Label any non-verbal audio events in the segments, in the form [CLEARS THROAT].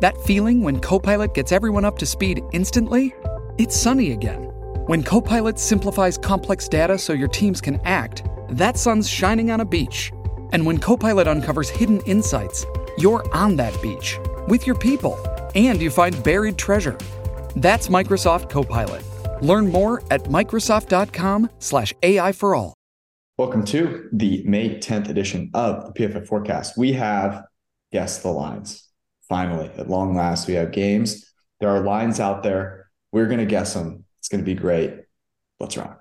That feeling when Copilot gets everyone up to speed instantly? It's sunny again. When Copilot simplifies complex data so your teams can act, that sun's shining on a beach. And when Copilot uncovers hidden insights, you're on that beach with your people and you find buried treasure. That's Microsoft Copilot. Learn more at Microsoft.com/slash AI for all. Welcome to the May 10th edition of the PFF Forecast. We have guessed the lines. Finally, at long last, we have games. There are lines out there. We're going to guess them. It's going to be great. Let's run.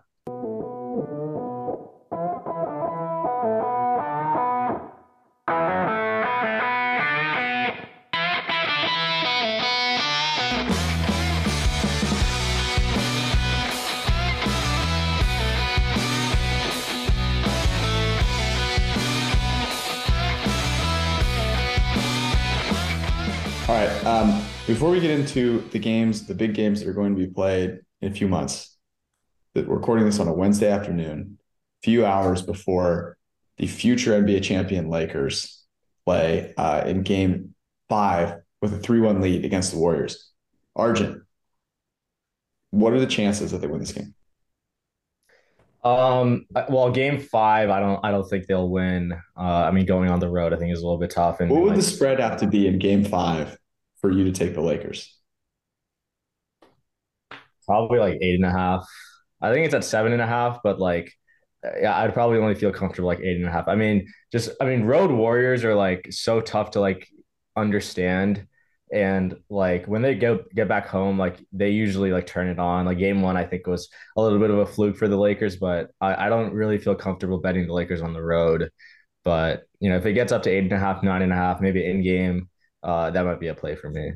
All right. Um, before we get into the games, the big games that are going to be played in a few months, we're recording this on a Wednesday afternoon, a few hours before the future NBA champion Lakers play uh, in game five with a 3 1 lead against the Warriors. Arjun, what are the chances that they win this game? Um, well, game five, I don't, I don't think they'll win. Uh, I mean, going on the road, I think is a little bit tough. And What would the spread have to be in game five for you to take the Lakers? probably like eight and a half. I think it's at seven and a half, but like, yeah, I'd probably only feel comfortable like eight and a half. I mean, just, I mean, road warriors are like so tough to like understand. And like when they go get back home, like they usually like turn it on. Like game one, I think was a little bit of a fluke for the Lakers, but I, I don't really feel comfortable betting the Lakers on the road. But you know, if it gets up to eight and a half, nine and a half, maybe in game, uh, that might be a play for me.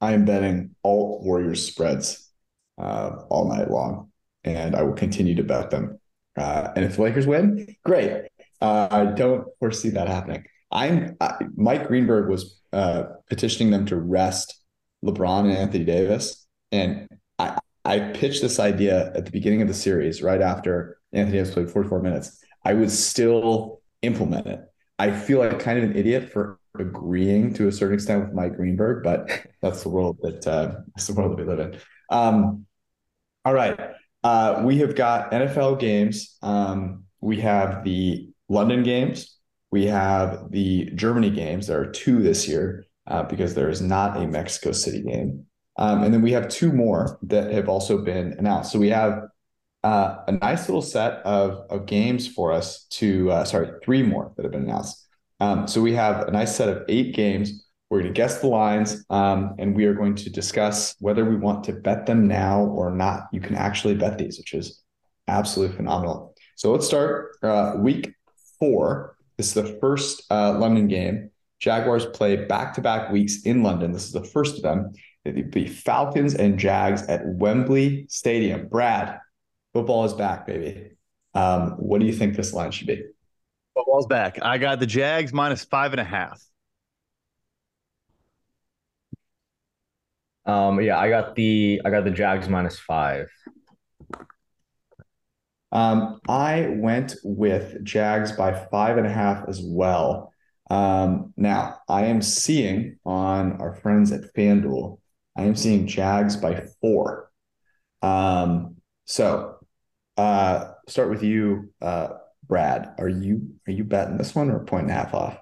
I am betting all Warriors spreads uh, all night long, and I will continue to bet them. Uh, and if the Lakers win, great. Uh, I don't foresee that happening. I'm I, Mike Greenberg was uh, petitioning them to rest LeBron and Anthony Davis, and I I pitched this idea at the beginning of the series, right after Anthony Davis played 44 minutes. I would still implement it. I feel like kind of an idiot for agreeing to a certain extent with Mike Greenberg, but [LAUGHS] that's the world that uh, that's the world that we live in. Um, all right, uh, we have got NFL games. Um, we have the London games. We have the Germany games. There are two this year uh, because there is not a Mexico City game, um, and then we have two more that have also been announced. So we have uh, a nice little set of, of games for us to, uh, sorry, three more that have been announced. Um, so we have a nice set of eight games. We're going to guess the lines, um, and we are going to discuss whether we want to bet them now or not. You can actually bet these, which is absolutely phenomenal. So let's start uh, week four. This is the first uh, London game. Jaguars play back to back weeks in London. This is the first of them. It'd be Falcons and Jags at Wembley Stadium. Brad, football is back, baby. Um, what do you think this line should be? Football's back. I got the Jags minus five and a half. Um, yeah, I got the I got the Jags minus five. Um, I went with Jags by five and a half as well. Um, now I am seeing on our friends at FanDuel, I am seeing Jags by four. Um, so uh, start with you, uh, Brad. Are you are you betting this one or a point and a half off?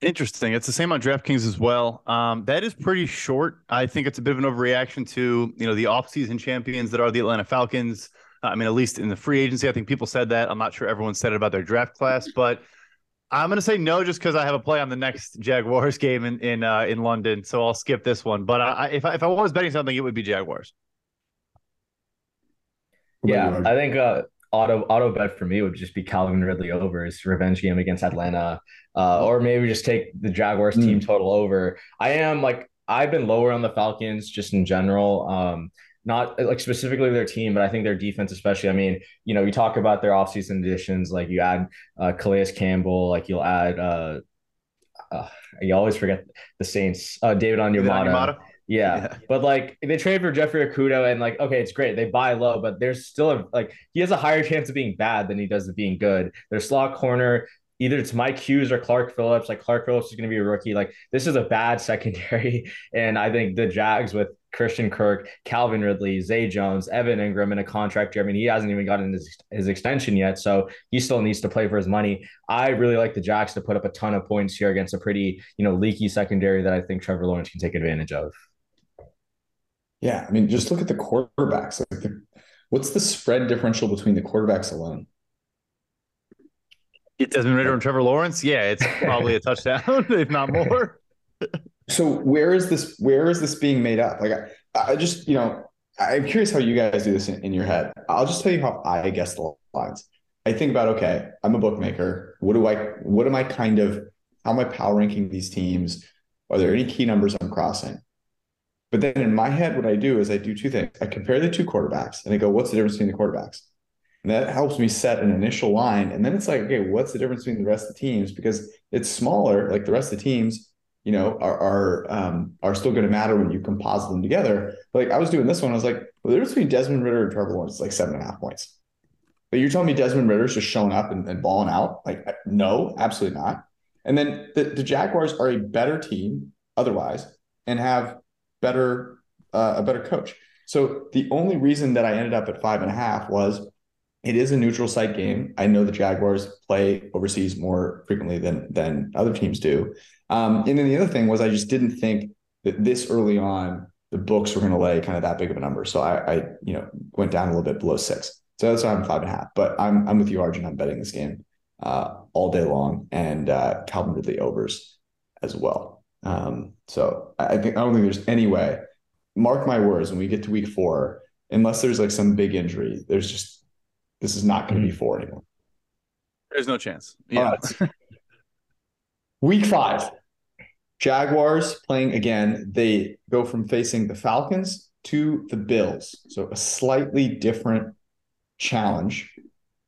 Interesting. It's the same on DraftKings as well. Um, that is pretty short. I think it's a bit of an overreaction to you know the offseason champions that are the Atlanta Falcons. I mean, at least in the free agency, I think people said that. I'm not sure everyone said it about their draft class, but I'm going to say no just because I have a play on the next Jaguars game in in uh, in London, so I'll skip this one. But I, if I, if I was betting something, it would be Jaguars. Yeah, I think uh, auto auto bet for me would just be Calvin Ridley over his revenge game against Atlanta, uh, or maybe just take the Jaguars team mm. total over. I am like I've been lower on the Falcons just in general. Um, not like specifically their team, but I think their defense, especially. I mean, you know, you talk about their offseason additions, like you add uh, Calais Campbell, like you'll add, uh, uh, you always forget the Saints, uh, David Onyemata. Yeah. yeah. But like they trade for Jeffrey Okudah and like, okay, it's great. They buy low, but there's still a like he has a higher chance of being bad than he does of being good. Their slot corner, either it's Mike Hughes or Clark Phillips. Like Clark Phillips is going to be a rookie. Like this is a bad [LAUGHS] secondary. And I think the Jags with Christian Kirk, Calvin Ridley, Zay Jones, Evan Engram in a contract year. I mean, he hasn't even gotten his, his extension yet, so he still needs to play for his money. I really like the Jacks to put up a ton of points here against a pretty, you know, leaky secondary that I think Trevor Lawrence can take advantage of. Yeah, I mean, just look at the quarterbacks. Like the, what's the spread differential between the quarterbacks alone? It Desmond Ridder and Trevor Lawrence. Yeah, it's probably a touchdown, [LAUGHS] if not more. so where is this? Where is this being made up? Like, I, I just, you know, I'm curious how you guys do this in, in your head. I'll just tell you how I guess the lines. I think about okay, I'm a bookmaker. What do I? What am I kind of? How am I power ranking these teams? Are there any key numbers I'm crossing? But then in my head, what I do is I do two things. I compare the two quarterbacks and I go, what's the difference between the quarterbacks? And that helps me set an initial line. And then it's like, okay, what's the difference between the rest of the teams? Because it's smaller, like the rest of the teams, you know, are are um, are still going to matter when you composite them together. But like I was doing this one, I was like, well, the difference between Desmond Ridder and Trevor Lawrence is like seven and a half points. But you're telling me Desmond Ridder's just showing up and, and balling out? Like, no, absolutely not. And then the, the Jaguars are a better team otherwise and have better uh, a better coach. So the only reason that I ended up at five and a half was it is a neutral site game. I know the Jaguars play overseas more frequently than than other teams do. Um, and then the other thing was I just didn't think that this early on the books were going to lay kind of that big of a number. So I, I, you know, went down a little bit below six. So that's why I'm five and a half. But I'm I'm with you, Arjun. I'm betting this game uh, all day long, and uh, Calvin Ridley overs as well. Um, so I think I don't think there's any way. Mark my words, when we get to week four, unless there's like some big injury, there's just this is not going to mm-hmm. be four anymore. There's no chance. Yeah. Right. week five, Jaguars playing again. They go from facing the Falcons to the Bills, so a slightly different challenge.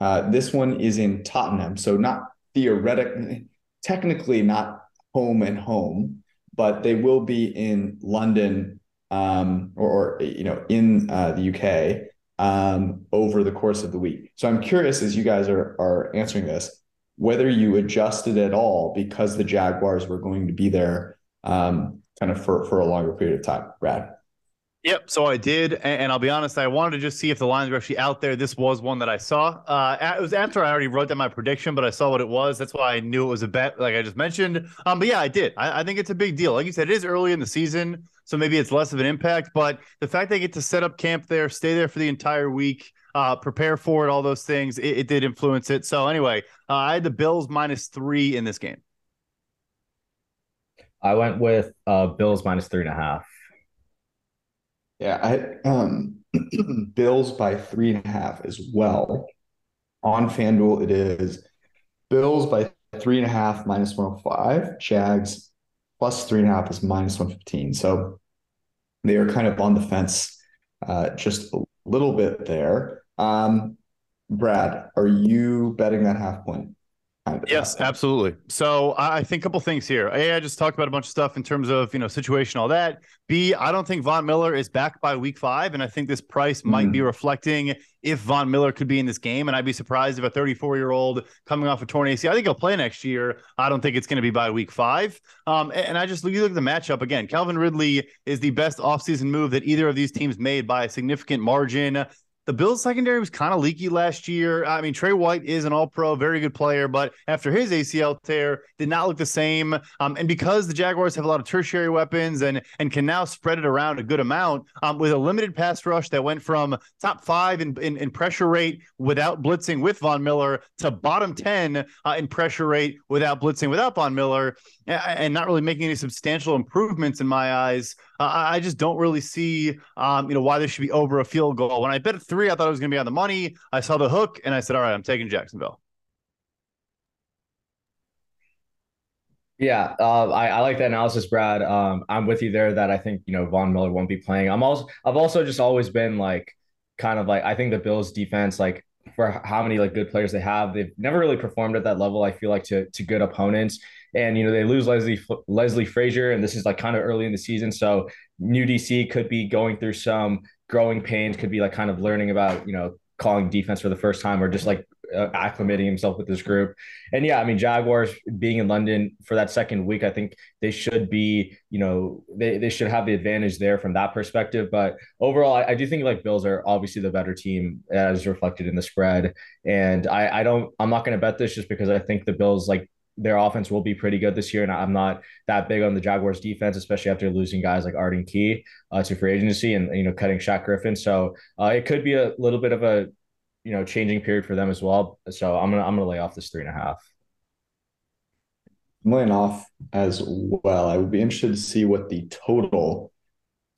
Uh, this one is in Tottenham, so not theoretic, technically not home and home, but they will be in London um, or, or, you know in uh, the UK um, over the course of the week. So I'm curious as you guys are are answering this whether you adjusted at all because the Jaguars were going to be there um, kind of for for a longer period of time. Brad. Yep. So I did, and I'll be honest. I wanted to just see if the lines were actually out there. This was one that I saw. Uh, it was after I already wrote down my prediction, but I saw what it was. That's why I knew it was a bet, like I just mentioned. Um, but yeah, I did. I, I think it's a big deal. Like you said, it is early in the season, so maybe it's less of an impact. But the fact they get to set up camp there, stay there for the entire week, uh, prepare for it, all those things, it, it did influence it. So anyway, uh, I had the Bills minus three in this game. I went with uh, Bills minus three and a half. Yeah, I um [CLEARS THROAT] Bills by three and a half as well. On FanDuel, it is Bills by three and a half minus 105. Jags plus three and a half is minus 115. So they are kind of on the fence uh, just a little bit there. Um, Brad, are you betting that half point? Yes, absolutely. So I think a couple things here. A, I just talked about a bunch of stuff in terms of you know situation, all that. B, I don't think Von Miller is back by week five, and I think this price might mm. be reflecting if Von Miller could be in this game. And I'd be surprised if a 34 year old coming off a torn AC, I think he'll play next year. I don't think it's going to be by week five. Um, and I just look, you look at the matchup again. Calvin Ridley is the best offseason move that either of these teams made by a significant margin. The Bills secondary was kind of leaky last year. I mean, Trey White is an all pro, very good player, but after his ACL tear, did not look the same. Um, and because the Jaguars have a lot of tertiary weapons and and can now spread it around a good amount um, with a limited pass rush that went from top five in, in, in pressure rate without blitzing with Von Miller to bottom 10 uh, in pressure rate without blitzing without Von Miller and not really making any substantial improvements in my eyes. Uh, I just don't really see, um, you know, why there should be over a field goal. When I bet three three. I thought it was going to be on the money. I saw the hook and I said, all right, I'm taking Jacksonville. Yeah, uh, I, I like that analysis, Brad. Um, I'm with you there that I think, you know, Von Miller won't be playing. I'm also, I've also just always been like, kind of like, I think the Bills defense, like, for how many like good players they have, they've never really performed at that level. I feel like to to good opponents, and you know they lose Leslie Leslie Frazier, and this is like kind of early in the season, so new DC could be going through some growing pains, could be like kind of learning about you know calling defense for the first time, or just like uh, acclimating himself with this group. And yeah, I mean, Jaguars being in London for that second week, I think they should be, you know, they, they should have the advantage there from that perspective. But overall, I, I do think like Bills are obviously the better team as reflected in the spread. And I, I don't, I'm not going to bet this just because I think the Bills like their offense will be pretty good this year. And I'm not that big on the Jaguars defense, especially after losing guys like Arden Key uh, to free agency and, you know, cutting Shaq Griffin. So uh, it could be a little bit of a you know changing period for them as well. So I'm gonna I'm gonna lay off this three and a half. I'm laying off as well. I would be interested to see what the total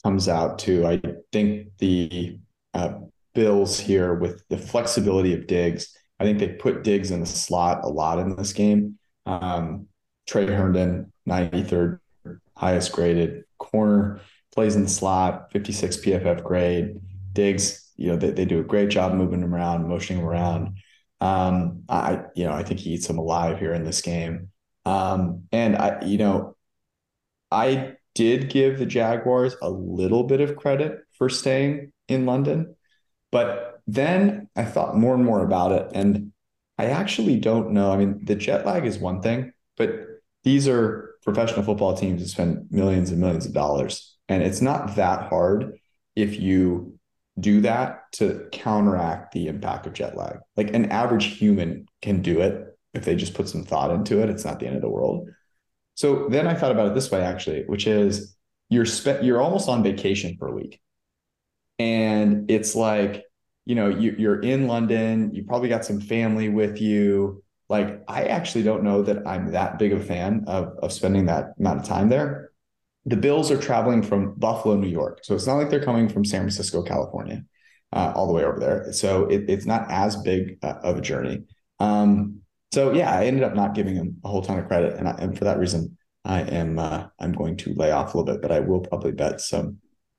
comes out to. I think the uh, Bills here with the flexibility of Diggs. I think they put Diggs in the slot a lot in this game. Um, Tre Herndon, 93rd highest graded corner, plays in the slot, 56 PFF grade. Diggs you know, they, they do a great job moving him around, motioning him around. Um, I, you know, I think he eats him alive here in this game. Um, and I, you know, I did give the Jaguars a little bit of credit for staying in London, but then I thought more and more about it. And I actually don't know. I mean, the jet lag is one thing, but these are professional football teams that spend millions and millions of dollars. And it's not that hard if you do that to counteract the impact of jet lag. Like an average human can do it if they just put some thought into it. It's not the end of the world. So then I thought about it this way actually, which is you're spe- you're almost on vacation for a week. And it's like, you know, you, you're in London, you probably got some family with you. Like, I actually don't know that I'm that big of a fan of, of spending that amount of time there the Bills are traveling from Buffalo, New York. So it's not like they're coming from San Francisco, California, uh, all the way over there. So it, it's not as big uh, of a journey. Um, so yeah, I ended up not giving him a whole ton of credit, and, I, and for that reason, I am uh, I'm going to lay off a little bit, but I will probably bet some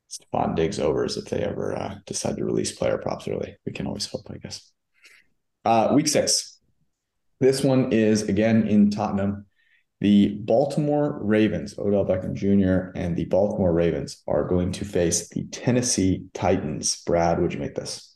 Stefon Diggs overs if they ever uh, decide to release player props early. We can always hope, I guess. Uh, week six. This one is again in Tottenham. The Baltimore Ravens, Odell Beckham Jr., and the Baltimore Ravens are going to face the Tennessee Titans. Brad, would you make this?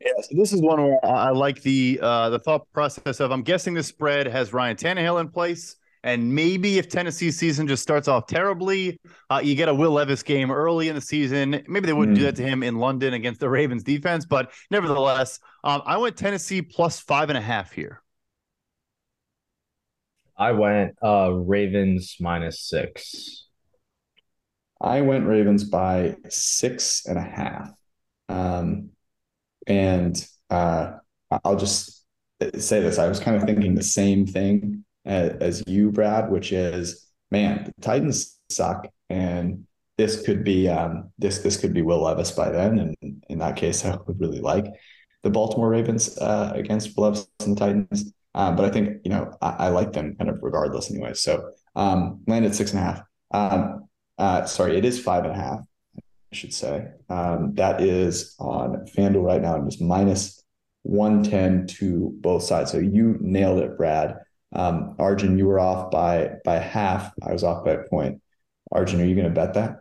Yeah, so this is one where I like the uh, the thought process of I'm guessing the spread has Ryan Tannehill in place, and maybe if Tennessee's season just starts off terribly, uh, you get a Will Levis game early in the season. Maybe they wouldn't mm. do that to him in London against the Ravens defense, but nevertheless, um, I went Tennessee plus five and a half here. I went uh Ravens minus six. I went Ravens by six and a half. Um, and uh, I'll just say this. I was kind of thinking the same thing as, as you, Brad, which is, man, the Titans suck, and this could be um, this this could be Will Levis by then, and in that case, [LAUGHS] I would really like the Baltimore Ravens uh, against Levis and Titans. Um, but I think, you know, I, I, like them kind of regardless anyway. So um, landed six and a half. Um, uh, sorry, it is five and a half, I should say. Um, that is on FanDuel right now. It is minus 110 to both sides. So you nailed it, Brad. Um, Arjun, you were off by by half. I was off by a point. Arjun, are you going to bet that?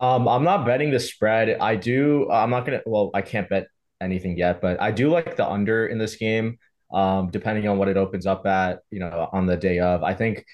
Um, I'm not betting the spread. I do. I'm not gonna. Well, I can't bet anything yet, but I do like the under in this game um, depending on what it opens up at, you know, on the day of. I think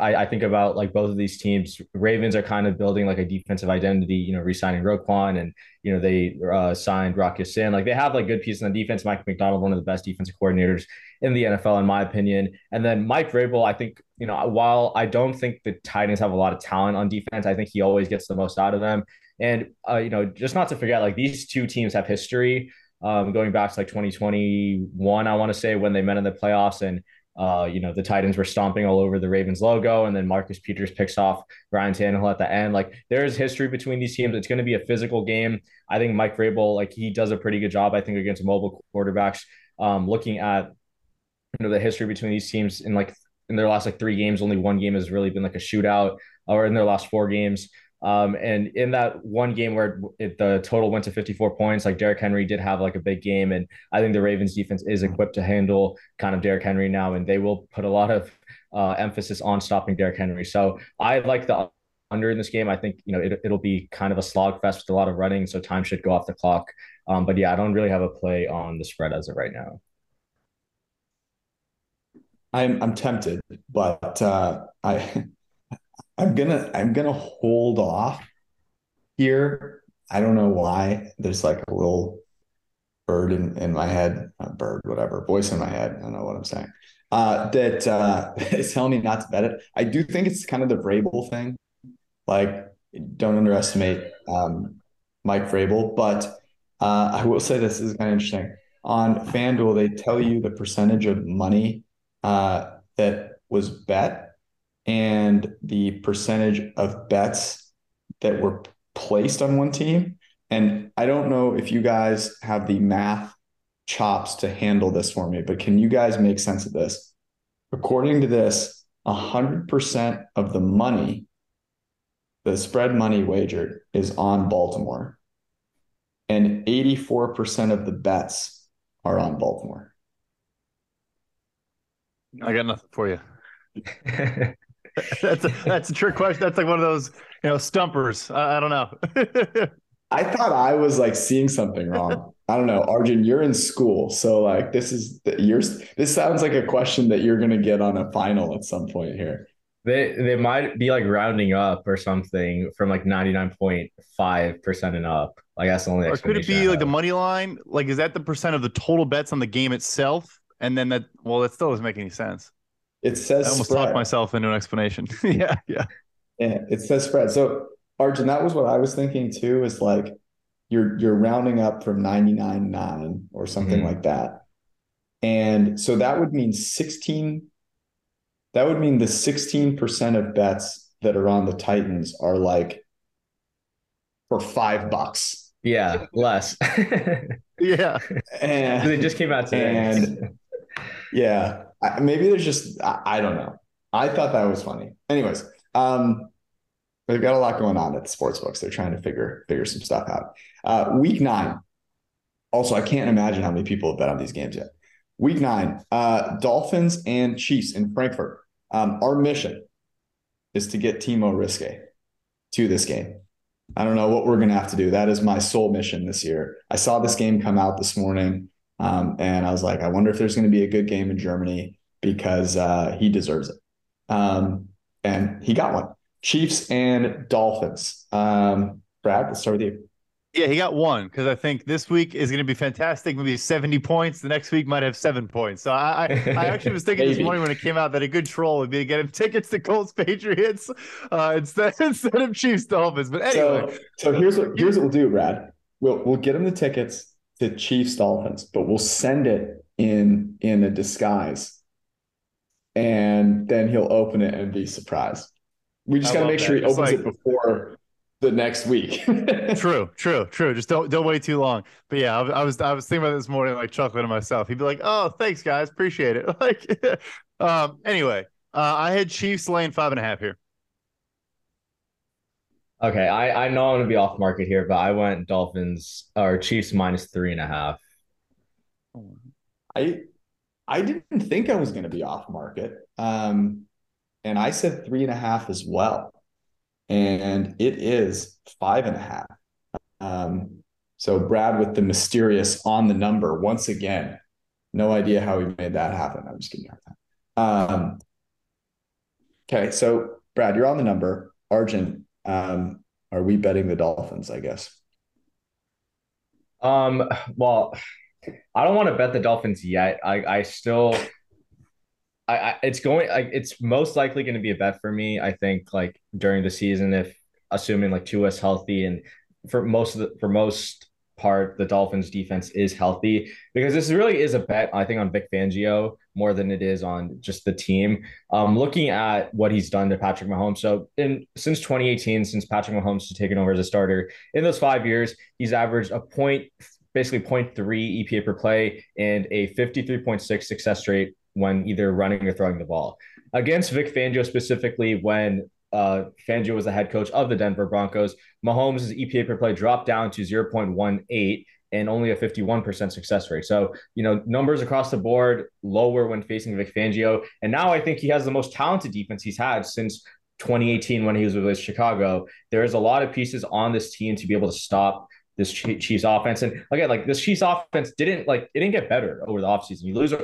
I, I think about like both of these teams. Ravens are kind of building like a defensive identity, you know, re-signing Roquan and you know they uh, signed Rock Ya-Sin. Like they have like good pieces on defense. Mike Macdonald, one of the best defensive coordinators in the NFL, in my opinion. And then Mike Vrabel, I think you know, while I don't think the Titans have a lot of talent on defense, I think he always gets the most out of them. And uh, you know, just not to forget, like these two teams have history um, going back to like 2021, I want to say when they met in the playoffs. And uh, you know, the Titans were stomping all over the Ravens logo, and then Marcus Peters picks off Ryan Tannehill at the end. Like there is history between these teams. It's going to be a physical game. I think Mike Vrabel, like he does a pretty good job, I think, against mobile quarterbacks. Um, looking at you know the history between these teams in like in their last like three games, only one game has really been like a shootout, or in their last four games. Um, and in that one game where it, the total went to 54 points, like Derrick Henry did have like a big game. And I think the Ravens defense is equipped to handle kind of Derrick Henry now, and they will put a lot of uh, emphasis on stopping Derrick Henry. So I like the under in this game. I think, you know, it, it'll be kind of a slog fest with a lot of running. So time should go off the clock. Um, but yeah, I don't really have a play on the spread as of right now. I'm I'm tempted, but uh, I I'm gonna I'm gonna hold off here. I don't know why. There's like a little bird in, in my head, not bird, whatever, voice in my head. I don't know what I'm saying. Uh, that uh, [LAUGHS] is telling me not to bet it. I do think it's kind of the Vrabel thing. Like, don't underestimate um, Mike Vrabel. But uh, I will say this, this is kind of interesting. On FanDuel, they tell you the percentage of money uh, that was bet and the percentage of bets that were placed on one team. And I don't know if you guys have the math chops to handle this for me, but can you guys make sense of this? According to this, 100% of the money, the spread money wagered, is on Baltimore. And 84% of the bets are on Baltimore. I got nothing for you. [LAUGHS] [LAUGHS] that's a that's a trick question. That's like one of those you know stumpers. I, I don't know. [LAUGHS] I thought I was like seeing something wrong. I don't know, Arjun. You're in school, so like this is yours. This sounds like a question that you're gonna get on a final at some point here. They they might be like rounding up or something from like ninety nine point five percent and up. Like that's the only. Or could it be like the money line? Like is that the percent of the total bets on the game itself? And then that well, that still doesn't make any sense. It says I almost spread. talked myself into an explanation. [LAUGHS] yeah, yeah. Yeah, it says spread. So Arjun, that was what I was thinking too, is like you're you're rounding up from 99.9 or something mm-hmm. like that. And so that would mean 16, that would mean the 16% of bets that are on the Titans are like for five bucks. Yeah, less. [LAUGHS] yeah. And they just came out today. And yeah, maybe there's just I, I, don't know. I thought that was funny. Anyways, um, they've got a lot going on at the sports books. They're trying to figure figure some stuff out. Uh, week nine. Also, I can't imagine how many people have bet on these games yet. Week nine, uh, Dolphins and Chiefs in Frankfurt. Um, our mission is to get Timo Riske to this game. I don't know what we're going to have to do. That is my sole mission this year. I saw this game come out this morning. Um, and I was like, I wonder if there's going to be a good game in Germany because uh, he deserves it. Um, and he got one. Chiefs and Dolphins. Um, Brad, let's start with you. Yeah, he got one because I think this week is going to be fantastic. Maybe 70 points. The next week might have seven points. So I, I, I [LAUGHS] actually was thinking this morning when it came out that a good troll would be to get him [LAUGHS] tickets to Colts Patriots uh, instead [LAUGHS] instead of Chiefs Dolphins. But anyway, so, so here's what here's what we'll do, Brad. We'll we'll get him the tickets the Chiefs Dolphins, but we'll send it in in a disguise, and then he'll open it and be surprised. We just got to make sure he opens like, it before the next week. [LAUGHS] true, true, true. Just don't don't wait too long. But yeah, I, I, was I was thinking about this morning, like chuckling to myself. He'd be like, "Oh, thanks, guys, appreciate it." [LAUGHS] Like, [LAUGHS] um. Anyway, uh, I had Chiefs laying five and a half here. Okay, I, I know I'm gonna be off market here, but I went Dolphins or Chiefs minus three and a half. I I didn't think I was gonna be off market. Um and I said three and a half as well. And it is five and a half. Um, so Brad with the mysterious on the number once again. No idea how he made that happen. I'm just kidding. Um, okay, so Brad, you're on the number. Arjun, um, are we betting the Dolphins? I guess. Um. Well, I don't want to bet the Dolphins yet. I I still. I, I it's going. I, it's most likely going to be a bet for me. I think like during the season, if assuming like two Tua's healthy and for most of the for most part the Dolphins defense is healthy because this really is a bet I think on Vic Fangio more than it is on just the team. Um, looking at what he's done to Patrick Mahomes, so in since 2018, since Patrick Mahomes has taken over as a starter, in those five years, he's averaged a point, basically 0.3 EPA per play and a 53.6 success rate when either running or throwing the ball. Against Vic Fangio specifically, when uh, Fangio was the head coach of the Denver Broncos. Mahomes' EPA per play dropped down to 0.18 and only a 51% success rate. So, you know, numbers across the board lower when facing Vic Fangio. And now I think he has the most talented defense he's had since 2018 when he was with Chicago. There's a lot of pieces on this team to be able to stop this Chiefs offense. And again, like this Chiefs offense didn't like it didn't get better over the offseason. You lose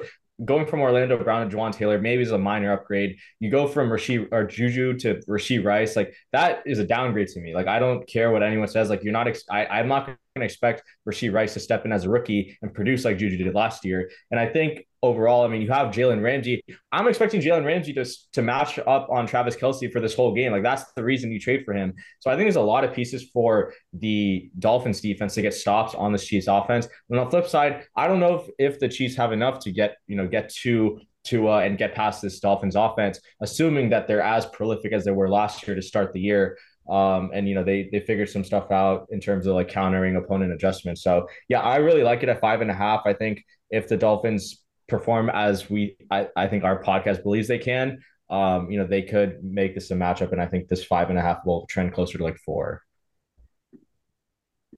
going from Orlando Brown to Jawaan Taylor maybe is a minor upgrade. You go from Rashee or Juju to Rashee Rice, like that is a downgrade to me. Like I don't care what anyone says. Like you're not. Ex- I, I'm not to expect Rashee Rice to step in as a rookie and produce like Juju did last year. And I think overall, I mean, you have Jalen Ramsey. I'm expecting Jalen Ramsey to, to match up on Travis Kelce for this whole game. Like that's the reason you trade for him. So I think there's a lot of pieces for the Dolphins defense to get stops on this Chiefs offense. And on the flip side, I don't know if, if the Chiefs have enough to get, you know, get to to uh, and get past this Dolphins offense, assuming that they're as prolific as they were last year to start the year. Um, and you know they they figured some stuff out in terms of like countering opponent adjustments. So yeah, I really like it at five and a half. I think if the Dolphins perform as we I, I think our podcast believes they can, um, you know, they could make this a matchup. And I think this five and a half will trend closer to like four.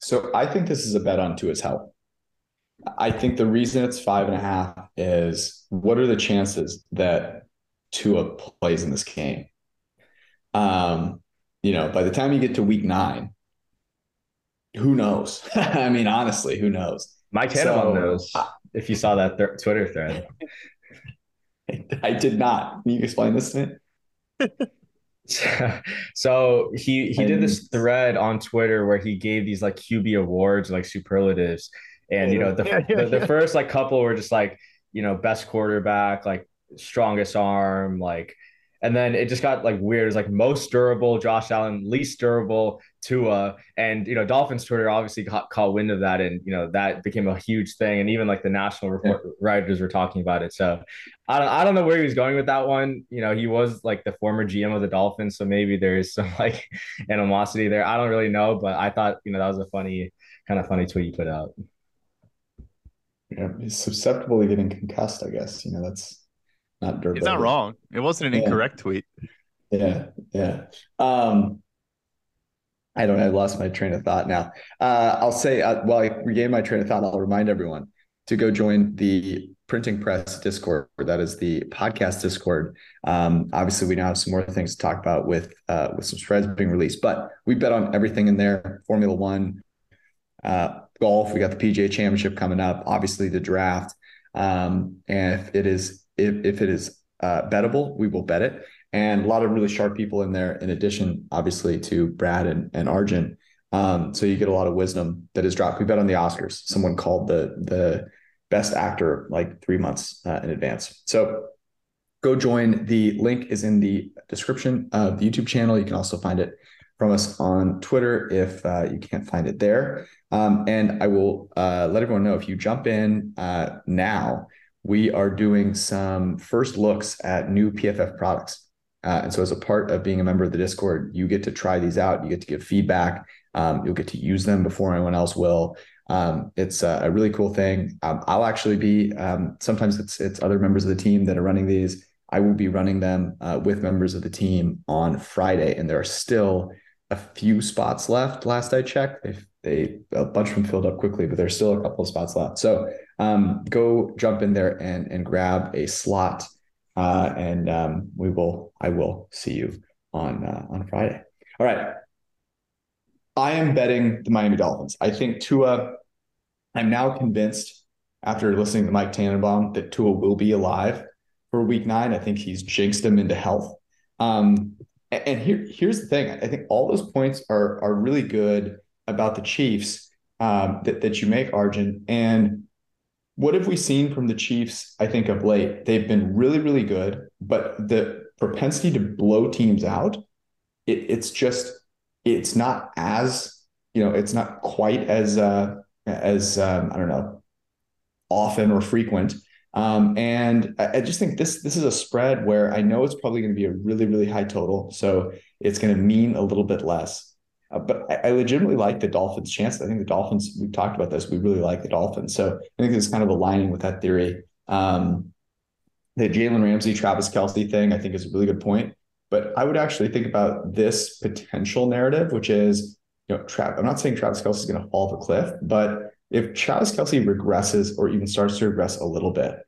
So I think this is a bet on Tua's health. I think the reason it's five and a half is what are the chances that Tua plays in this game? Um, you know, by the time you get to week nine, who knows? [LAUGHS] I mean, honestly, who knows? Mike Tannenbaum so, knows uh, if you saw that th- Twitter thread. [LAUGHS] I did not. Can you explain this to me? [LAUGHS] so he he did this thread on Twitter where he gave these like QB awards, like superlatives, and you know the, yeah, yeah, the, the first like couple were just like you know best quarterback, like strongest arm, like and then it just got like weird. It was like most durable, Josh Allen, least durable, Tua. And, you know, Dolphins Twitter obviously caught, caught wind of that. And, you know, that became a huge thing. And even like the national report, yeah. writers were talking about it. So I don't, I don't know where he was going with that one. You know, he was like the former GM of the Dolphins. So maybe there's [LAUGHS] some like animosity there. I don't really know. But I thought, you know, that was a funny, kind of funny tweet you put out. Yeah, he's susceptible to getting concussed, I guess. You know, that's not. It's not wrong. It wasn't an yeah. incorrect tweet. Yeah, yeah. Um, I don't. I lost my train of thought now. Uh, I'll say uh, while I regain my train of thought, I'll remind everyone to go join the printing press Discord. That is the podcast Discord. Um, obviously, we now have some more things to talk about with uh, with some spreads being released, but we bet on everything in there. Formula One, uh, golf. We got the PGA Championship coming up. Obviously, the draft. Um, and if it is if, if it is uh, bettable, we will bet it. And a lot of really sharp people in there, in addition, obviously, to Brad and, and Arjun. Um, so you get a lot of wisdom that is dropped. We bet on the Oscars. Someone called the the best actor like three months uh, in advance. So go join. The link is in the description of the YouTube channel. You can also find it from us on Twitter if uh, you can't find it there. Um, and I will uh, let everyone know if you jump in uh, now, we are doing some first looks at new PFF products. Uh, and so, as a part of being a member of the Discord, you get to try these out. You get to give feedback. Um, you'll get to use them before anyone else will. Um, it's a, a, really cool thing. Um, I'll actually be. Um, sometimes it's it's other members of the team that are running these. I will be running them uh, with members of the team on Friday, and there are still a few spots left. Last I checked, they they a bunch of them filled up quickly, but there's still a couple of spots left. So um, go jump in there and and grab a slot, uh, and um, we will. I will see you on uh, on Friday. All right. I am betting the Miami Dolphins. I think Tua. I'm now convinced after listening to Mike Tannenbaum that Tua will be alive for Week Nine. I think he's jinxed him into health. Um, and here, here's the thing. I think all those points are are really good about the Chiefs um, that that you make, Arjun. And what have we seen from the Chiefs? I think of late, they've been really, really good, but the propensity to blow teams out, it, it's just it's not as you know, it's not quite as uh, as um, I don't know often or frequent. Um, and I, I, just think this this is a spread where I know it's probably going to be a really really high total, so it's going to mean a little bit less. Uh, but I, I, legitimately like the Dolphins' chance. I think the Dolphins. We've talked about this. We really like the Dolphins, so I think it's kind of aligning with that theory. Um, the Jalen Ramsey, Travis Kelce thing, I think is a really good point. But I would actually think about this potential narrative, which is, you know, Trav. I'm not saying Travis Kelce is going to fall off a cliff, but if Travis Kelce regresses or even starts to regress a little bit,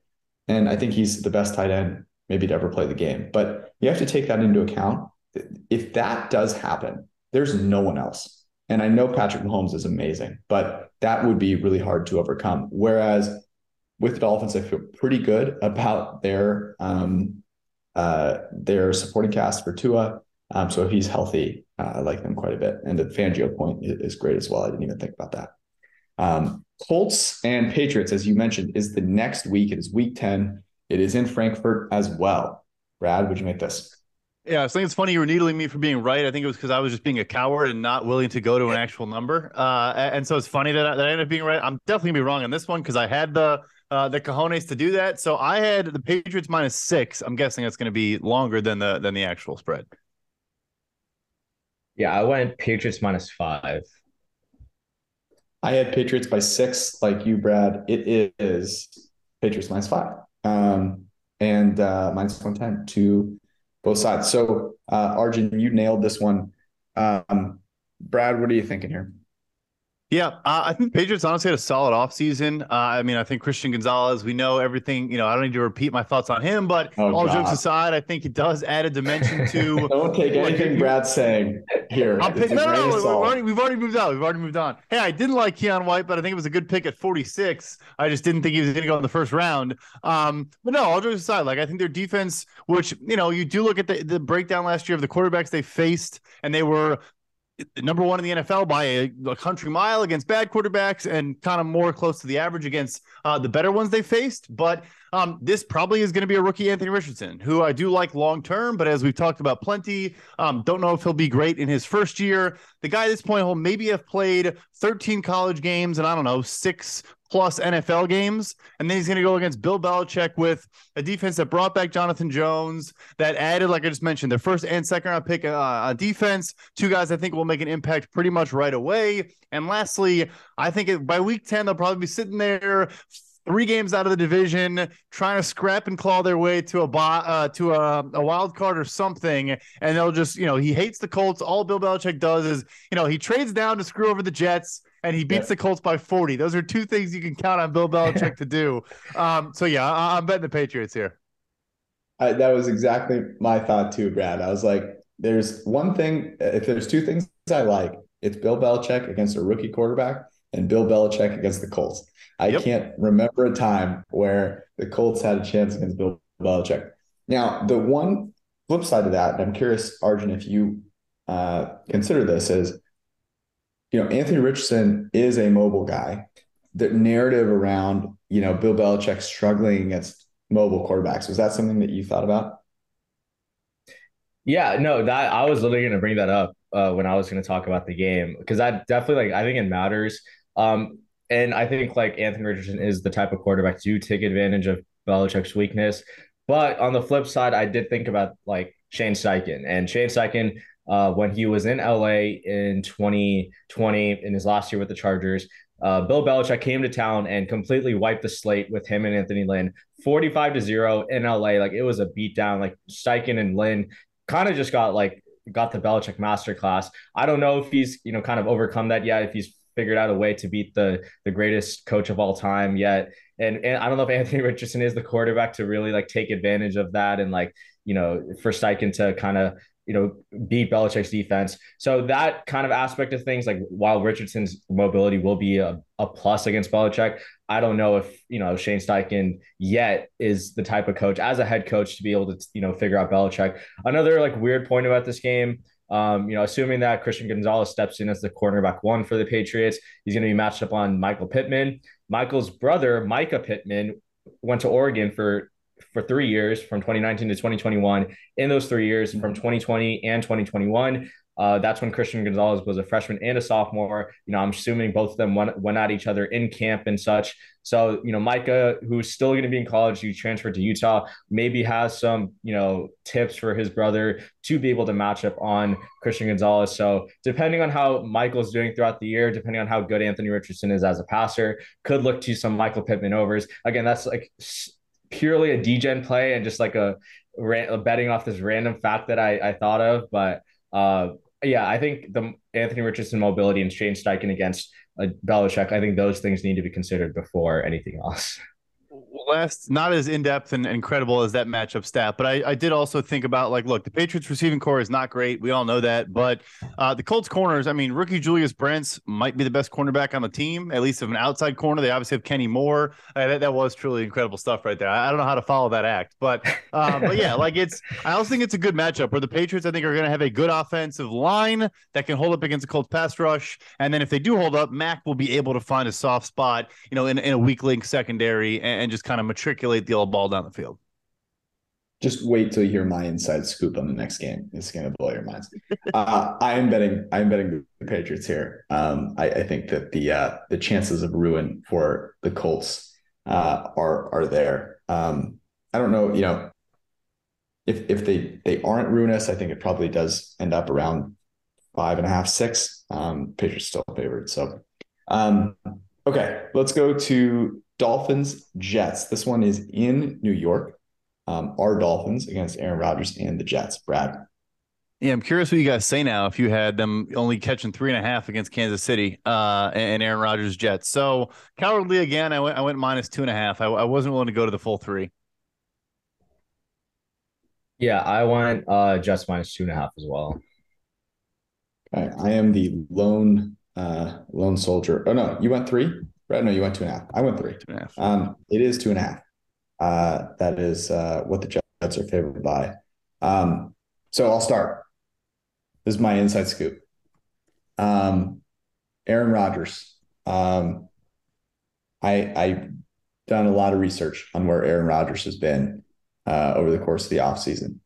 and I think he's the best tight end maybe to ever play the game, but you have to take that into account. If that does happen, there's no one else. And I know Patrick Mahomes is amazing, but that would be really hard to overcome. Whereas with the Dolphins, I feel pretty good about their um, uh, their supporting cast for Tua. Um, so if he's healthy, uh, I like them quite a bit. And the Fangio point is great as well. I didn't even think about that. Um, Colts and Patriots, as you mentioned, is the next week. It is week 10. It is in Frankfurt as well. Brad, would you make this? Yeah, I think it's funny you were needling me for being right. I think it was because I was just being a coward and not willing to go to an actual number. Uh, and so it's funny that I, that I ended up being right. I'm definitely gonna be wrong on this one because I had the uh, the cojones to do that. So I had the Patriots minus six. I'm guessing that's going to be longer than the than the actual spread. Yeah, I went Patriots minus five. I had Patriots by six, like you, Brad. It is Patriots minus five, um, and uh, minus one ten to both sides. So, uh, Arjun, you nailed this one. Um, Brad, what are you thinking here? Yeah, uh, I think Patriots honestly had a solid offseason. Uh, I mean, I think Christian Gonzalez, we know everything. You know, I don't need to repeat my thoughts on him, but oh, all God. jokes aside, I think it does add a dimension to. don't take anything like, Brad's saying here. I'm pick, no, no, no, we've already, we've already moved on. We've already moved on. Hey, I didn't like Keion White, but I think it was a good pick at 46. I just didn't think he was going to go in the first round. Um, but no, all jokes aside, like I think their defense, which you know, you do look at the, the breakdown last year of the quarterbacks they faced, and they were number one in the NFL by a, a, country mile against bad quarterbacks and kind of more close to the average against uh, the better ones they faced. But um, this probably is going to be a rookie Anthony Richardson, who I do like long term, but as we've talked about plenty, um, don't know if he'll be great in his first year. The guy at this point will maybe have played 13 college games and I don't know, six plus NFL games. And then he's going to go against Bill Belichick with a defense that brought back Jonathan Jones, that added, like I just mentioned, their first and second round pick uh, on defense. Two guys I think will make an impact pretty much right away. And lastly, I think it, by week 10, they'll probably be sitting there three games out of the division, trying to scrap and claw their way to a uh, to a, a wild card or something, and they'll just you know he hates the Colts. All Bill Belichick does is you know he trades down to screw over the Jets. And he beats yeah. the Colts by 40. Those are two things you can count on Bill Belichick to do. Um, so, yeah, I- am betting the Patriots here. I, that was exactly my thought, too, Brad. I was like, there's one thing, if there's two things I like, it's Bill Belichick against a rookie quarterback and Bill Belichick against the Colts. I yep. can't remember a time where the Colts had a chance against Bill Belichick. Now, the one flip side of that, and I'm curious, Arjun, if you uh, consider this, is you know Anthony Richardson is a mobile guy. The narrative around you know Bill Belichick struggling against mobile quarterbacks was that something that you thought about? Yeah, no, that I was literally going to bring that up uh, when I was going to talk about the game because I definitely like I think it matters. Um, and I think like Anthony Richardson is the type of quarterback to take advantage of Belichick's weakness. But on the flip side, I did think about like Shane Steichen and Shane Steichen uh, when he was in LA in 2020 in his last year with the Chargers. Uh, Bill Belichick came to town and completely wiped the slate with him and Anthony Lynn, 45 to zero in LA. Like it was a beatdown. Like Steichen and Lynn kind of just got like got the Belichick masterclass. I don't know if he's you know kind of overcome that yet. If he's figured out a way to beat the the greatest coach of all time yet. And, and I don't know if [LAUGHS] Anthony Richardson is the quarterback to really like take advantage of that and like, you know, for Steichen to kind of, you know, beat Belichick's defense. So that kind of aspect of things, like while Richardson's mobility will be a, a plus against Belichick, I don't know if, you know, Shane Steichen yet is the type of coach as a head coach to be able to, you know, figure out Belichick. Another like weird point about this game um, you know, assuming that Christian Gonzalez steps in as the cornerback one for the Patriots, he's going to be matched up on Michael Pittman. Michael's brother, Mycah Pittman, went to Oregon for for three years from 2019 to 2021. In those three years, from 2020 and 2021, Uh, that's when Christian Gonzalez was a freshman and a sophomore. You know, I'm assuming both of them went, went at each other in camp and such. So, you know, Mycah, who's still going to be in college, who transferred to Utah, maybe has some, you know, tips for his brother to be able to match up on Christian Gonzalez. So, depending on how Michael's doing throughout the year, depending on how good Anthony Richardson is as a passer, could look to some Michael Pittman overs. Again, that's like purely a DGen play and just like a, a betting off this random fact that I, I thought of. But uh, yeah, I think the Anthony Richardson mobility and Shane Steichen against uh, Belichick, I think those things need to be considered before anything else. [LAUGHS] last not as in-depth and incredible as that matchup stat but I, I did also think about like look the patriots receiving core is not great. We all know that but uh, the colts corners i mean rookie julius brents might be the best cornerback on the team at least of an outside corner. They obviously have kenny moore. Uh, that, that was truly incredible stuff right there. I, I, don't know how to follow that act but um, but yeah like it's i also think it's a good matchup where the patriots i think are going to have a good offensive line that can hold up against the colts pass rush and then if they do hold up mac will be able to find a soft spot you know in, in a weak link secondary and, and just kind of matriculate the old ball down the field. Just wait till you hear my inside scoop on the next game. It's going to blow your minds. uh, I am betting. I am betting the Patriots here. Um, I, I, think that the uh, the chances of ruin for the Colts uh, are are there. Um, I don't know. You know, if if they they aren't ruinous, I think it probably does end up around five and a half, six. Um, Patriots still favored. So, um, okay, let's go to Dolphins, Jets. This one is in New York. Um, our Dolphins against Aaron Rodgers and the Jets. Brad. Yeah, I'm curious what you guys say now if you had them only catching three and a half against Kansas City uh, and Aaron Rodgers Jets. So cowardly again, I went I went minus two and a half. I, I wasn't willing to go to the full three. Yeah, I went uh, Jets minus two and a half as well. Okay, I am the lone uh, lone soldier. Oh no, you went three. Right? No, you went two and a half. I went three. Two and a half. Um, it is two and a half. Uh, that is uh, what the Jets are favored by. Um, so I'll start. This is my inside scoop. Um, Aaron Rodgers. Um, I I done a lot of research on where Aaron Rodgers has been uh, over the course of the offseason.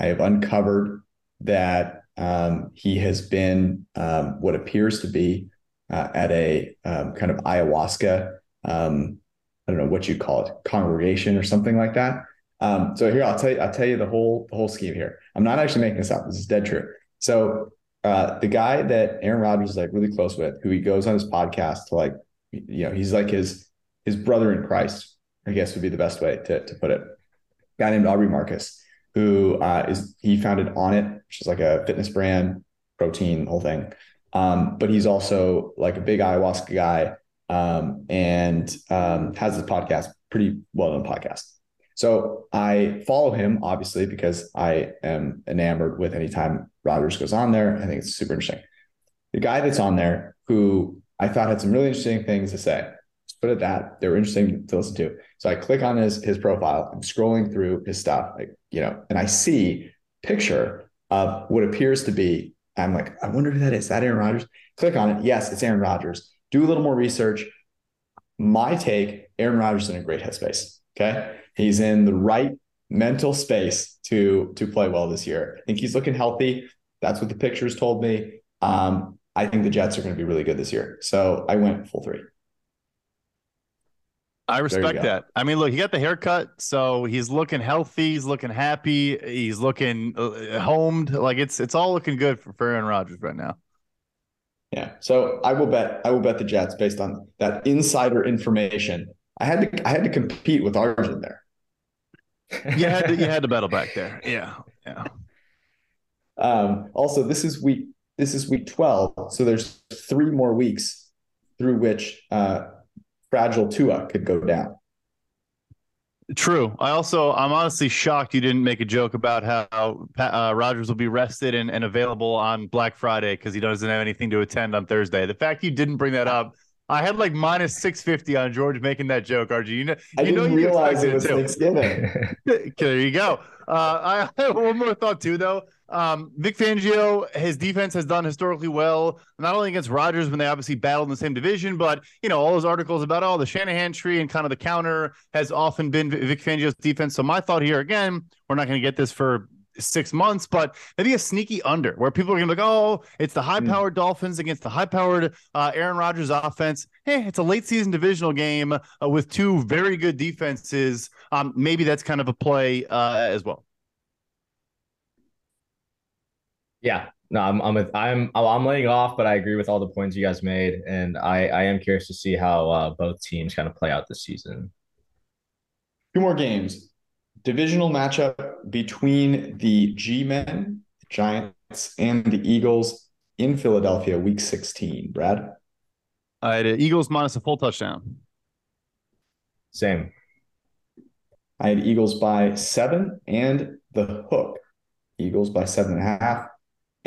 I have uncovered that um, he has been um, what appears to be uh, at a um, kind of ayahuasca, um, I don't know what you call it, congregation or something like that. Um, so here I'll tell you, I'll tell you the whole the whole scheme here. I'm not actually making this up. This is dead true. So uh, the guy that Aaron Rodgers is like really close with, who he goes on his podcast to like, you know, he's like his his brother in Christ. I guess would be the best way to to put it. A guy named Aubrey Marcus, who uh, is he founded Onnit, which is like a fitness brand, protein, whole thing. Um, but he's also like a big ayahuasca guy um, and um, has this podcast, pretty well known podcast. So I follow him obviously because I am enamored with anytime Rodgers goes on there. I think it's super interesting. The guy that's on there who I thought had some really interesting things to say. Just put it that they were interesting to listen to. So I click on his his profile. I'm scrolling through his stuff, like you know, and I see picture of what appears to be I'm like, I wonder who that is. Is that Aaron Rodgers? Click on it. Yes, it's Aaron Rodgers. Do a little more research. My take Aaron Rodgers is in a great headspace. Okay. He's in the right mental space to to play well this year. I think he's looking healthy. That's what the pictures told me. Um, I think the Jets are going to be really good this year. So I went full three. I respect that. I mean, look, he got the haircut, so he's looking healthy. He's looking happy. He's looking uh, homed. Like it's it's all looking good for, for Aaron Rodgers right now. Yeah. So I will bet I will bet the Jets based on that insider information. I had to I had to compete with Arjun there. you had to you had to [LAUGHS] battle back there. Yeah. Yeah. Um, also, this is week this is week 12. So there's three more weeks through which uh, fragile Tua could go down. True. I also, I'm honestly shocked you didn't make a joke about how uh, Rodgers will be rested and, and available on Black Friday because he doesn't have anything to attend on Thursday. The fact you didn't bring that up, I had like minus 650 on George making that joke, RG. You know, I you didn't know realize it was Thanksgiving. [LAUGHS] there you go. Uh, I have [LAUGHS] one more thought too, though. Um, Vic Fangio, his defense has done historically well, not only against Rodgers when they obviously battled in the same division, but you know all those articles about all oh, the Shanahan tree and kind of the counter has often been Vic Fangio's defense. So my thought here again, we're not going to get this for six months, but maybe a sneaky under where people are going to be like, oh, it's the high powered mm. Dolphins against the high powered uh, Aaron Rodgers offense. Hey, it's a late season divisional game uh, with two very good defenses. Um, maybe that's kind of a play uh, as well. Yeah, no, I'm I'm with, I'm I'm laying off, but I agree with all the points you guys made, and I I am curious to see how uh, both teams kind of play out this season. Two more games. Divisional matchup between the G men, Giants, and the Eagles in Philadelphia, Week 16. Brad, I had Eagles minus a full touchdown. Same. I had Eagles by seven and the hook. Eagles by seven and a half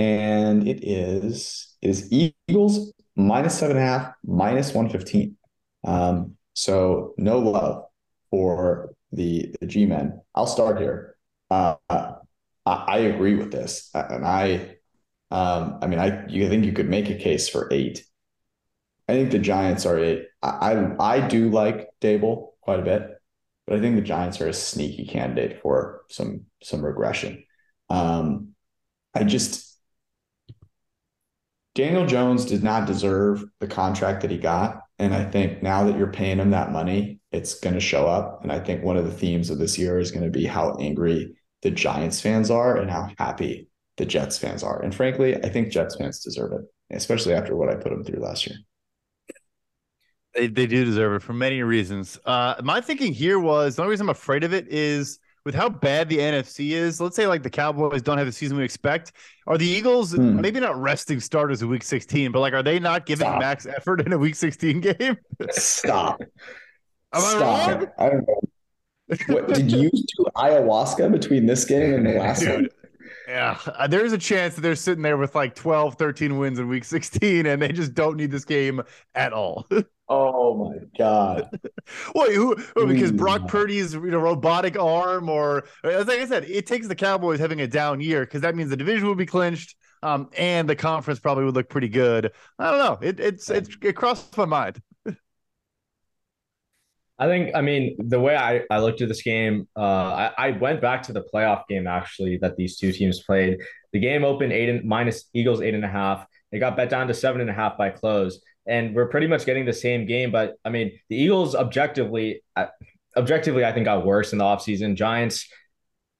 and it is it is Eagles minus seven and a half, minus one fifteen. Um, so no love for the the G men. I'll start here. Uh, I, I, agree with this, and I, um, I mean, I you think you could make a case for eight. I think the Giants are eight. I, I, I do like Daboll quite a bit, but I think the Giants are a sneaky candidate for some some regression. Um, I just Daniel Jones did not deserve the contract that he got. And I think now that you're paying him that money, it's going to show up. And I think one of the themes of this year is going to be how angry the Giants fans are and how happy the Jets fans are. And frankly, I think Jets fans deserve it, especially after what I put them through last year. They, they do deserve it for many reasons. Uh, my thinking here was the only reason I'm afraid of it is with how bad the NFC is, let's say like the Cowboys don't have the season we expect. Are the Eagles hmm. maybe not resting starters in week 16, but like are they not giving Stop. max effort in a week 16 game? Stop. Am Stop. I wrong? I don't know. What, did you do ayahuasca between this game and the last Dude, one? Yeah, uh, there's a chance that they're sitting there with like 12, 13 wins in week 16 and they just don't need this game at all. [LAUGHS] Oh my god! Wait, who? Because Brock Purdy's you know robotic arm, or like I said, it takes the Cowboys having a down year because that means the division will be clinched, um, and the conference probably would look pretty good. I don't know. It it's it's it crossed my mind. I think, I mean, the way I, I looked at this game, uh, I, I went back to the playoff game actually that these two teams played. The game opened eight and minus Eagles eight and a half. It got bet down to seven and a half by close and we're pretty much getting the same game. But I mean, the Eagles objectively, objectively, I think got worse in the offseason. Giants,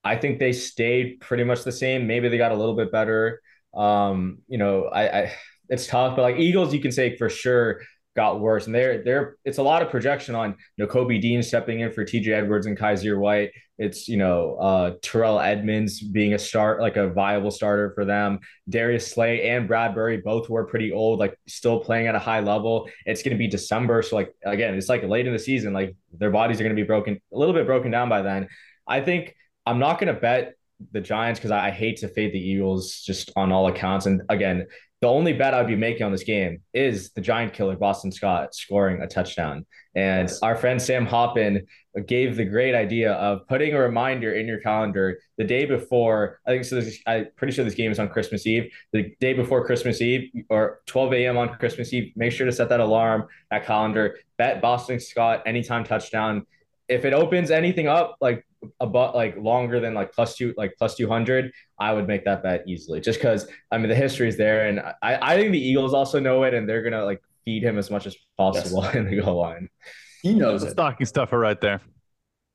I think they stayed pretty much the same. Maybe they got a little bit better. Um, you know, I, I it's tough, but like Eagles, you can say for sure got worse. And they're they're it's a lot of projection on you know Kobe Dean stepping in for TJ Edwards and Kyzir White. It's you know uh Terrell Edmunds being a start like a viable starter for them. Darius Slay and Bradberry both were pretty old, like still playing at a high level. It's gonna be December. So like again, it's like late in the season, like their bodies are gonna be broken a little bit broken down by then. I think I'm not gonna bet the Giants because I, I, hate to fade the Eagles just on all accounts. And again, the only bet I'd be making on this game is the giant killer Boston Scott scoring a touchdown. And yes. our friend Sam Hoppen gave the great idea of putting a reminder in your calendar the day before. I think so. This, I'm pretty sure this game is on Christmas Eve. The day before Christmas Eve or 12 a.m. on Christmas Eve. Make sure to set that alarm, that calendar. Bet Boston Scott anytime touchdown. If it opens anything up like about like longer than like plus two like plus 200 i would make that bet easily just because i mean the history is there and i i think the eagles also know it and they're gonna like feed him as much as possible yes. [LAUGHS] in the goal line. He knows the it. stocking stuffer right there.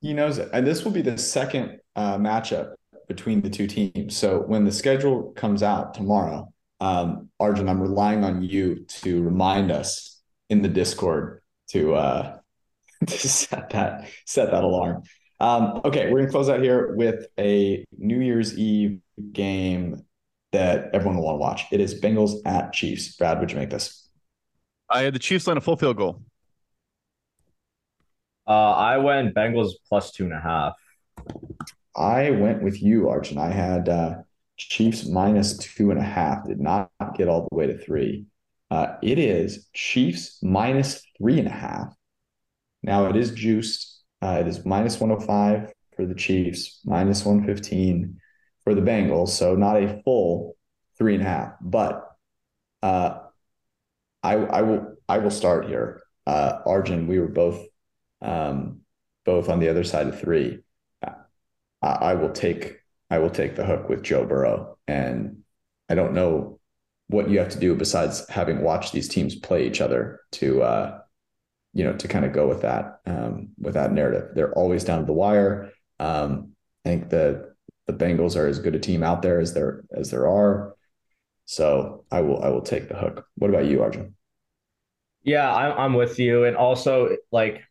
He knows it. And this will be the second uh, matchup between the two teams. So when the schedule comes out tomorrow um arjun i'm relying on you to remind us in the discord to uh [LAUGHS] to set that set that alarm um, okay, we're gonna close out here with a New Year's Eve game that everyone will want to watch. It is Bengals at Chiefs. Brad, would you make this? I had the Chiefs line a full field goal. Uh, I went Bengals plus two and a half. I went with you, Arch, and I had uh, Chiefs minus two and a half. Did not get all the way to three. Uh, it is Chiefs minus three and a half. Now it is juiced uh, it is minus 105 for the Chiefs, minus 115 for the Bengals. So not a full three and a half, but uh, I, I will I will start here. Uh, Arjun, we were both um, both on the other side of three. I, I will take I will take the hook with Joe Burrow. And I don't know what you have to do besides having watched these teams play each other to uh, you know to kind of go with that um, with that narrative. They're always down to the wire. Um, I think the the Bengals are as good a team out there as there as there are. So I will I will take the hook. What about you, Arjun? Yeah, I'm I'm with you, and also like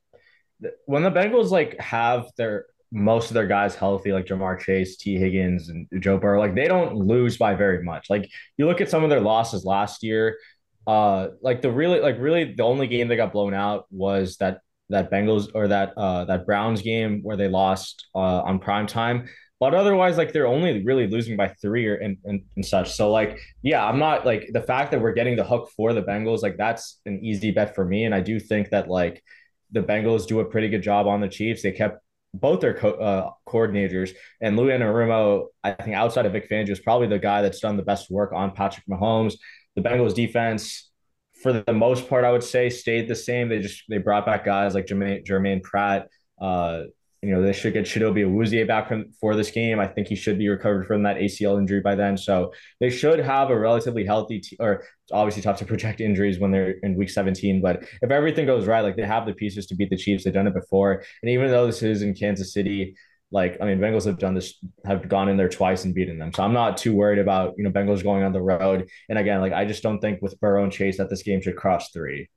when the Bengals like have their most of their guys healthy, like Ja'Marr Chase, Tee Higgins, and Joe Burrow, like they don't lose by very much. Like you look at some of their losses last year, uh, like the really, like really, the only game they got blown out was that that Bengals or that uh that Browns game where they lost uh on prime time. But otherwise, like they're only really losing by three or and, and, and such. So like, yeah, I'm not like the fact that we're getting the hook for the Bengals, like that's an easy bet for me. And I do think that like the Bengals do a pretty good job on the Chiefs. They kept both their co- uh, coordinators and Lou Anarumo, I think outside of Vic Fangio is probably the guy that's done the best work on Patrick Mahomes. The Bengals defense, for the most part, I would say stayed the same. They just they brought back guys like Germaine, Germaine Pratt, uh, you know, they should get Chidobe Awuzie back from, for this game. I think he should be recovered from that ACL injury by then. So they should have a relatively healthy, t- or obviously tough to project injuries when they're in week 17. But if everything goes right, like they have the pieces to beat the Chiefs. They've done it before. And even though this is in Kansas City, like I mean, Bengals have done this, have gone in there twice and beaten them. So I'm not too worried about you know Bengals going on the road. And again, like I just don't think with Burrow and Chase that this game should cross three.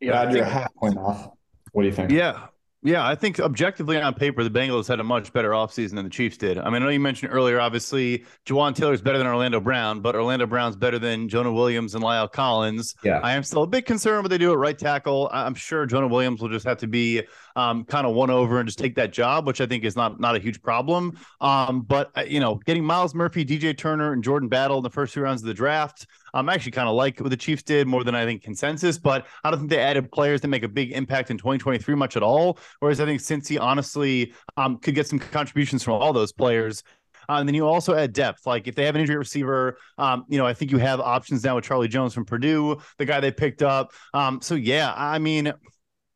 Yeah, you're a half point off. What do you think? Yeah, yeah, I think objectively on paper, the Bengals had a much better offseason than the Chiefs did. I mean, I know you mentioned earlier, obviously, Jawaan Taylor is better than Orlando Brown, but Orlando Brown's better than Jonah Williams and La'el Collins. Yeah. I am still a bit concerned what they do at right tackle. I'm sure Jonah Williams will just have to be um, kind of won over and just take that job, which I think is not not a huge problem. Um, but uh, you know, getting Myles Murphy, DJ Turner, and Jordan Battle in the first two rounds of the draft, I'm actually kind of like what the Chiefs did more than I think consensus. But I don't think they added players that make a big impact in 2023 much at all. Whereas I think Cincy honestly um, could get some contributions from all those players. Uh, and then you also add depth. Like if they have an injury receiver, um, you know, I think you have options now with Charlie Jones from Purdue, the guy they picked up. Um, so yeah, I mean,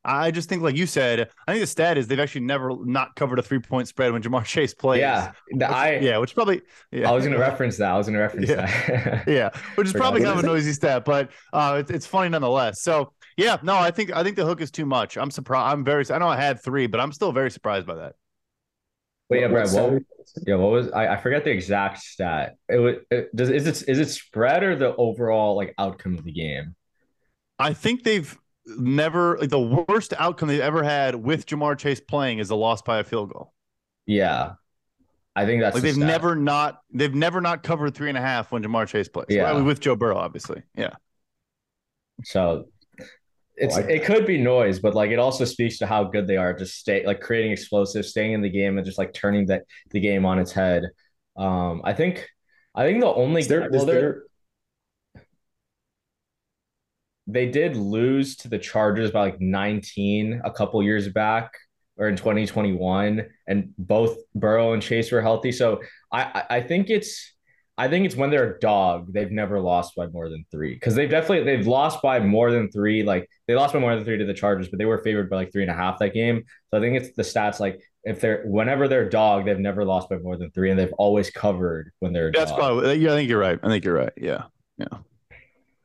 I just think, like you said, I think the stat is they've actually never not covered a three point spread when Ja'Marr Chase plays. Yeah, which, I yeah, which probably yeah. I was going to reference that. I was going to reference yeah. that. [LAUGHS] yeah, which is probably kind of a noisy stat, but uh, it's it's funny nonetheless. So yeah, no, I think I think the hook is too much. I'm surprised. I'm very. I know I had three, but I'm still very surprised by that. Wait, yeah, Brad. What, yeah, what was I? I forget the exact stat. It was. It, does is it is it spread or the overall like outcome of the game? I think they've never like the worst outcome they've ever had with Ja'Marr Chase playing is a loss by a field goal. Yeah. I think that's like the they've stat. never not they've never not covered three and a half when Ja'Marr Chase plays. Yeah. Well, with Joe Burrow, obviously. Yeah. So it's like it could be noise, but like it also speaks to how good they are just stay like creating explosives, staying in the game and just like turning that the game on its head. Um I think I think the only Is there, well, is they're- there they did lose to the Chargers by like 19 a couple years back or in 2021 and both Burrow and Chase were healthy so I I, I think it's I think it's when they're a dog they've never lost by more than 3 cuz they've definitely they've lost by more than 3 like they lost by more than 3 to the Chargers but they were favored by like three and a half that game so I think it's the stats like if they're whenever they're a dog they've never lost by more than 3 and they've always covered when they're a That's dog. probably yeah, I think you're right. I think you're right. Yeah. Yeah.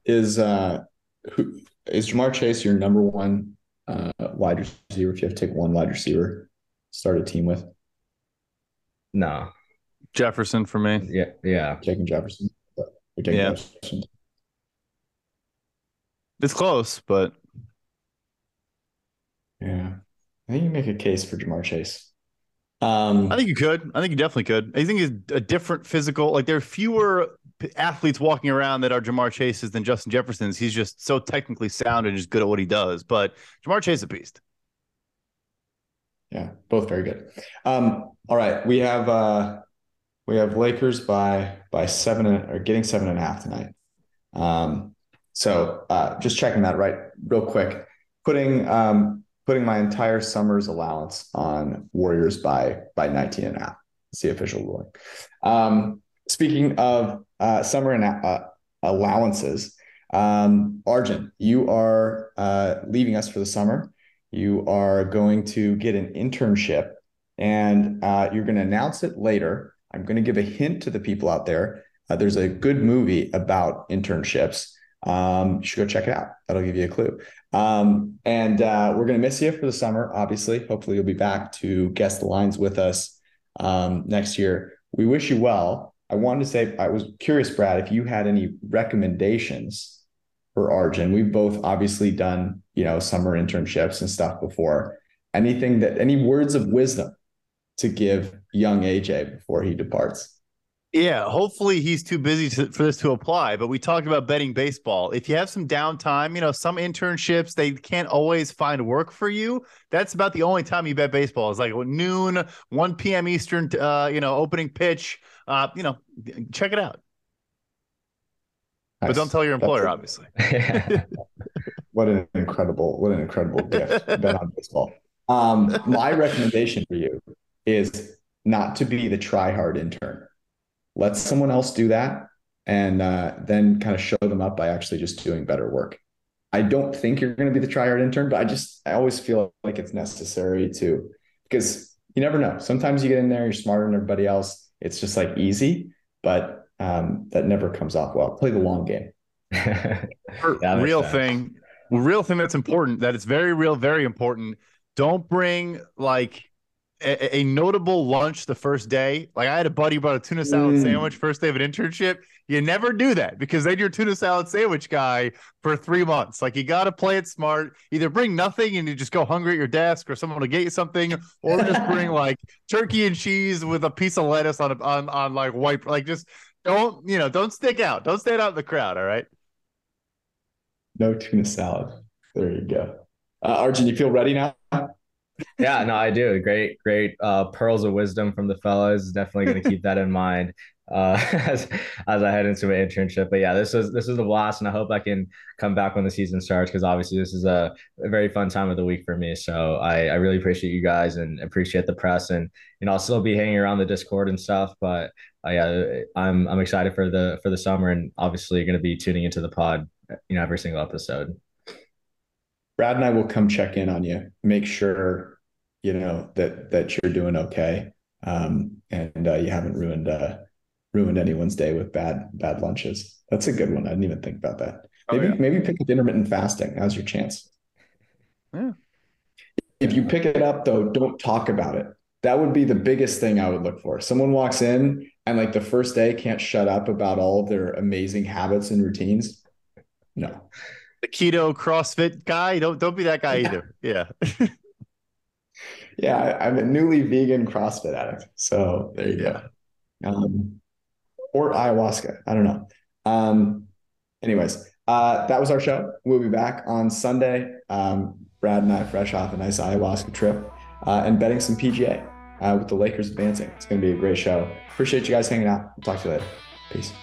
is uh who is Ja'Marr Chase your number one uh wide receiver if you have to take one wide receiver start a team with no Jefferson for me. yeah yeah taking Jefferson taking Yeah. Jefferson. It's close, but yeah I think you make a case for Jamar Chase um I think you could. I think you definitely could. I think he's a different physical. Like there are fewer p- athletes walking around that are Ja'Marr Chases than Justin Jefferson's. He's just so technically sound and just good at what he does. But Ja'Marr Chase is a beast. Yeah, both very good. Um, all right, we have uh, we have Lakers by by seven or getting seven and a half tonight. Um, so uh, just checking that right real quick, putting um, putting my entire summer's allowance on Warriors by by 19 and a half. It's the official ruling. Um, speaking of uh, summer and uh, allowances, um, Arjun, you are uh, leaving us for the summer. You are going to get an internship and uh, you're going to announce it later. I'm going to give a hint to the people out there. Uh, there's a good movie about internships. Um, you should go check it out. That'll give you a clue. Um, and uh, we're going to miss you for the summer, obviously. Hopefully, you'll be back to guest the lines with us um, next year. We wish you well. I wanted to say, I was curious, Brad, if you had any recommendations for Arjun. We've both obviously done, you know, summer internships and stuff before. Anything that, any words of wisdom to give young AJ before he departs? Yeah, hopefully he's too busy to, for this to apply. But we talked about betting baseball. If you have some downtime, you know, some internships they can't always find work for you. That's about the only time you bet baseball. Is like noon, one p.m. Eastern. Uh, you know, opening pitch. Uh, you know, check it out. Nice. But don't tell your employer, obviously. [LAUGHS] what an incredible, what an incredible gift bet on baseball. Um, my recommendation for you is not to be the try hard intern. Let someone else do that and uh, then kind of show them up by actually just doing better work. I don't think you're going to be the try hard intern, but I just, I always feel like it's necessary to, because you never know. Sometimes you get in there, you're smarter than everybody else. It's just like easy, but um, that never comes off well. Play the long game. [LAUGHS] real sense. thing, real thing that's important. That it's very real, very important. Don't bring like a, a, notable lunch the first day. Like I had a buddy brought a tuna salad mm. sandwich first day of an internship. You never do that because then you're tuna salad sandwich guy for three months. Like you got to play it smart. Either bring nothing and you just go hungry at your desk, or someone will get you something, or [LAUGHS] just bring like turkey and cheese with a piece of lettuce on a, on on like white. Like just don't you know? Don't stick out. Don't stand out in the crowd. All right. No tuna salad. There you go. Uh, Arjun, you feel ready now? Yeah, no, I do. Great, great uh, pearls of wisdom from the fellas. Definitely going to keep that in mind uh, [LAUGHS] as as I head into my internship. But yeah, this is this is a blast, and I hope I can come back when the season starts because obviously this is a, a, very fun time of the week for me. So I I really appreciate you guys and appreciate the press, and you know I'll still be hanging around the Discord and stuff. But uh, yeah, I'm I'm excited for the for the summer, and obviously going to be tuning into the pod, you know, every single episode. Brad and I will come check in on you, make sure you know that that you're doing okay, um, and uh, you haven't ruined uh, ruined anyone's day with bad bad lunches. That's a good one. I didn't even think about that. Oh, maybe oh, yeah. maybe pick up intermittent fasting. Now's your chance. Yeah. If you pick it up though, don't talk about it. That would be the biggest thing I would look for. Someone walks in and like the first day can't shut up about all of their amazing habits and routines. No the keto CrossFit guy. Don't don't be that guy yeah. either. Yeah. yeah, I'm a newly vegan CrossFit addict. So there you go. Um, or ayahuasca. I don't know. Um, anyways, uh, that was our show. We'll be back on Sunday. Um, Brad and I fresh off a nice ayahuasca trip uh, and betting some PGA uh, with the Lakers advancing. It's going to be a great show. Appreciate you guys hanging out. We'll talk to you later. Peace.